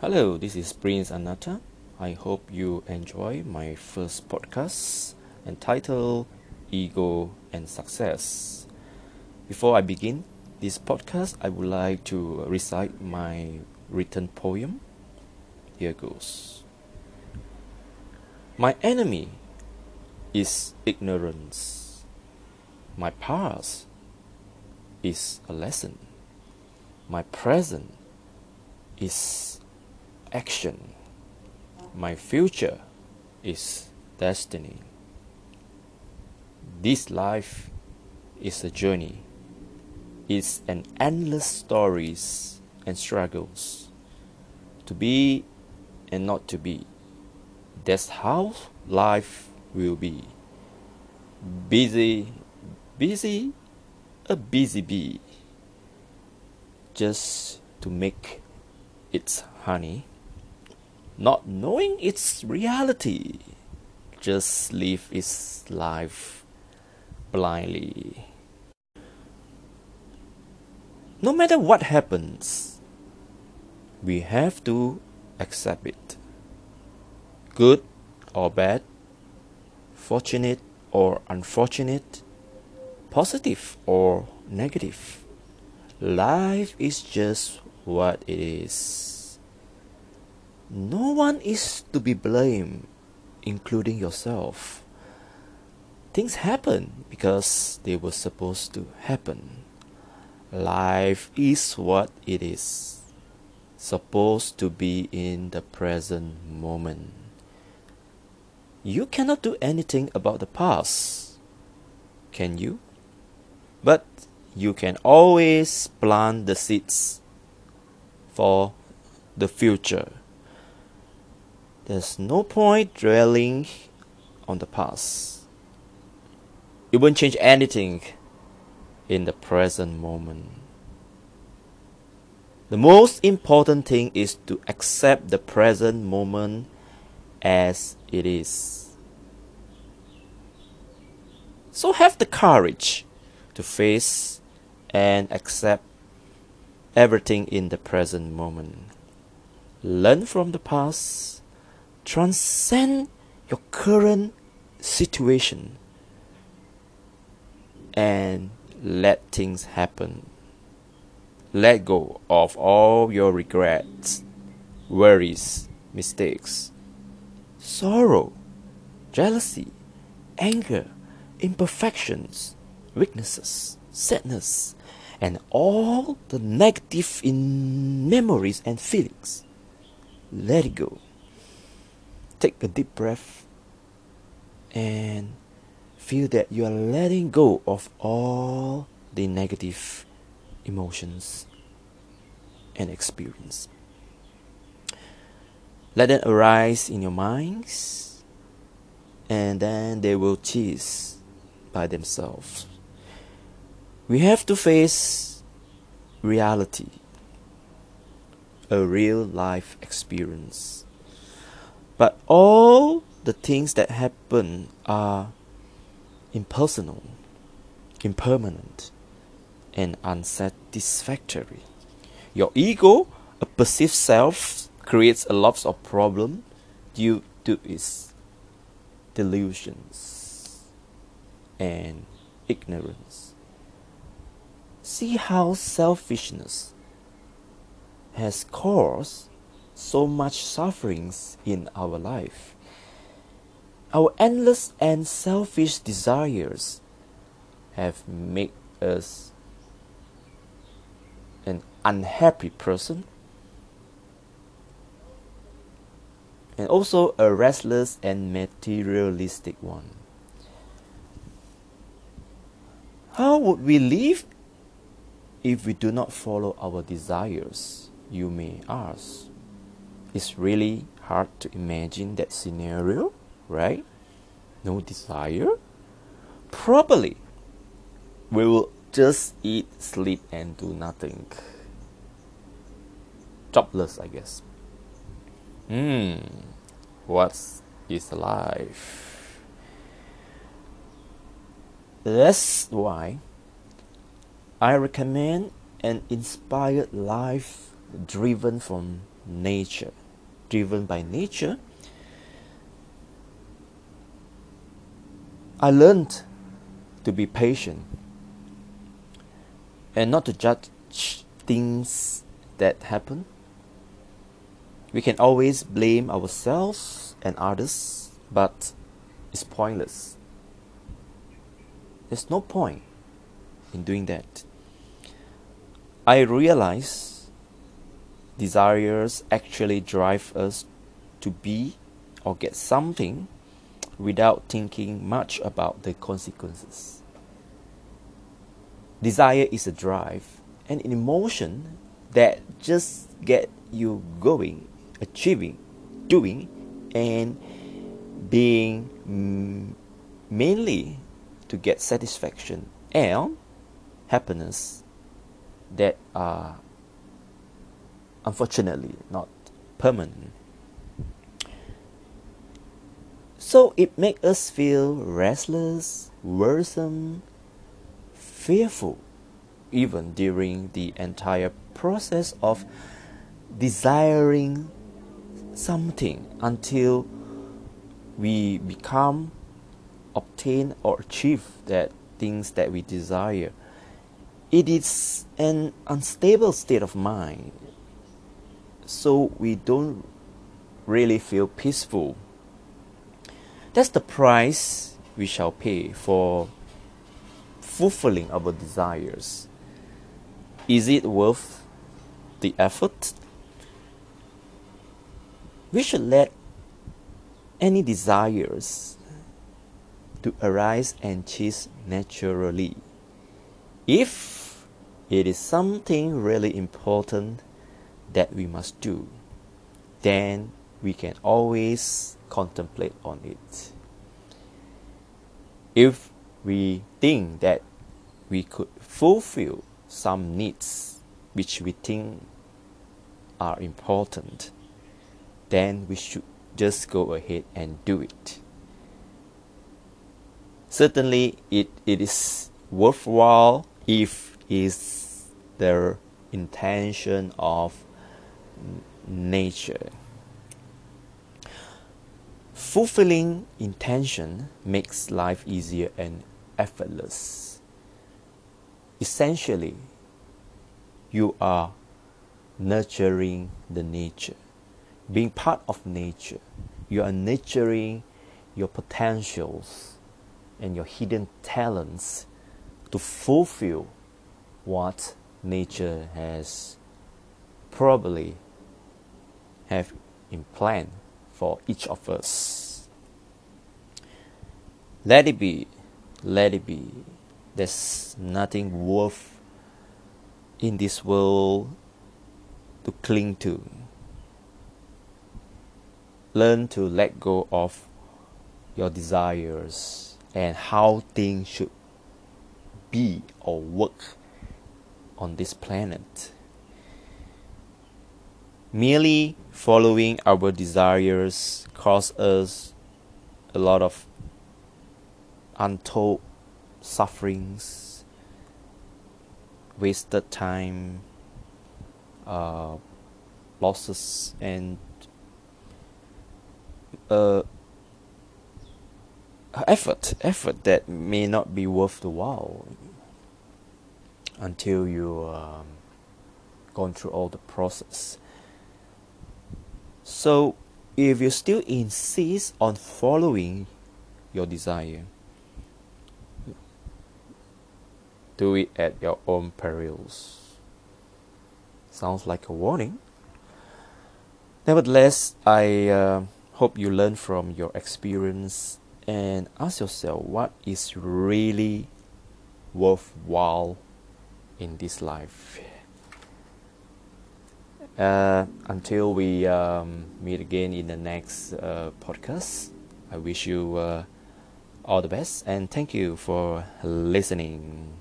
Hello, this is Prince Anata. I hope you enjoy my first podcast entitled Ego and Success. Before I begin this podcast, I would like to recite my written poem. Here goes. My enemy is ignorance. My past is a lesson. My present is action. My future is destiny. This life is a journey. It's an endless stories and struggles. To be and not to be. That's how life will be. Busy, busy, a busy bee. Just to make its honey, not knowing its reality, just live its life blindly. No matter what happens, we have to accept it. Good or bad, fortunate or unfortunate, positive or negative. Life is just what it is. No one is to be blamed, including yourself. Things happen because they were supposed to happen. Life is what it is, supposed to be in the present moment. You cannot do anything about the past, can you? But you can always plant the seeds for the future. There's no point dwelling on the past. It won't change anything in the present moment. The most important thing is to accept the present moment as it is. So have the courage to face and accept everything in the present moment. Learn from the past, transcend your current situation, and let things happen. Let go of all your regrets, worries, mistakes, sorrow, jealousy, anger, imperfections, weaknesses, sadness, and all the negative in memories and feelings. Let it go. Take a deep breath and feel that you are letting go of all the negative emotions and experience. Let them arise in your minds and then they will cease by themselves. We have to face reality, a real life experience. But all the things that happen are impersonal, impermanent, and unsatisfactory. Your ego, a perceived self, creates a lot of problem due to its delusions and ignorance. See how selfishness has caused so much sufferings in our life. Our endless and selfish desires have made us an unhappy person and also a restless and materialistic one. How would we live if we do not follow our desires? You may ask. It's really hard to imagine that scenario, right? No desire? Probably. We will just eat, sleep, and do nothing. Jobless, I guess. Hmm, what is life? That's why I recommend an inspired life driven from nature, driven by nature, I learned to be patient and not to judge things that happen. We can always blame ourselves and others, but it's pointless. There's no point in doing that. I realize desires actually drive us to be or get something without thinking much about the consequences. Desire is a drive and an emotion that just get you going, achieving, doing, and being mm, mainly to get satisfaction and happiness that are unfortunately not permanent. So it makes us feel restless, worrisome, fearful, even during the entire process of desiring something until we become obtain or achieve that things that we desire it is an unstable state of mind so we don't really feel peaceful. That's the price we shall pay for fulfilling our desires. Is it worth the effort? We should let any desires to arise and cease naturally. If it is something really important that we must do, then we can always contemplate on it. If we think that we could fulfill some needs which we think are important, then we should just go ahead and do it. Certainly, it, it is worthwhile if is the intention of nature. Fulfilling intention makes life easier and effortless. Essentially, you are nurturing the nature being part of nature, you are nurturing your potentials and your hidden talents to fulfill what nature has probably have in plan for each of us. Let it be, let it be. There's nothing worth in this world to cling to learn to let go of your desires and how things should be or work on this planet. Merely following our desires cause us a lot of untold sufferings, wasted time, uh, losses, and uh, effort effort that may not be worth the while until you um, gone through all the process so if you still insist on following your desire do it at your own perils sounds like a warning nevertheless i uh, Hope you learn from your experience and ask yourself what is really worthwhile in this life. Uh, until we um, meet again in the next uh, podcast, I wish you uh, all the best and thank you for listening.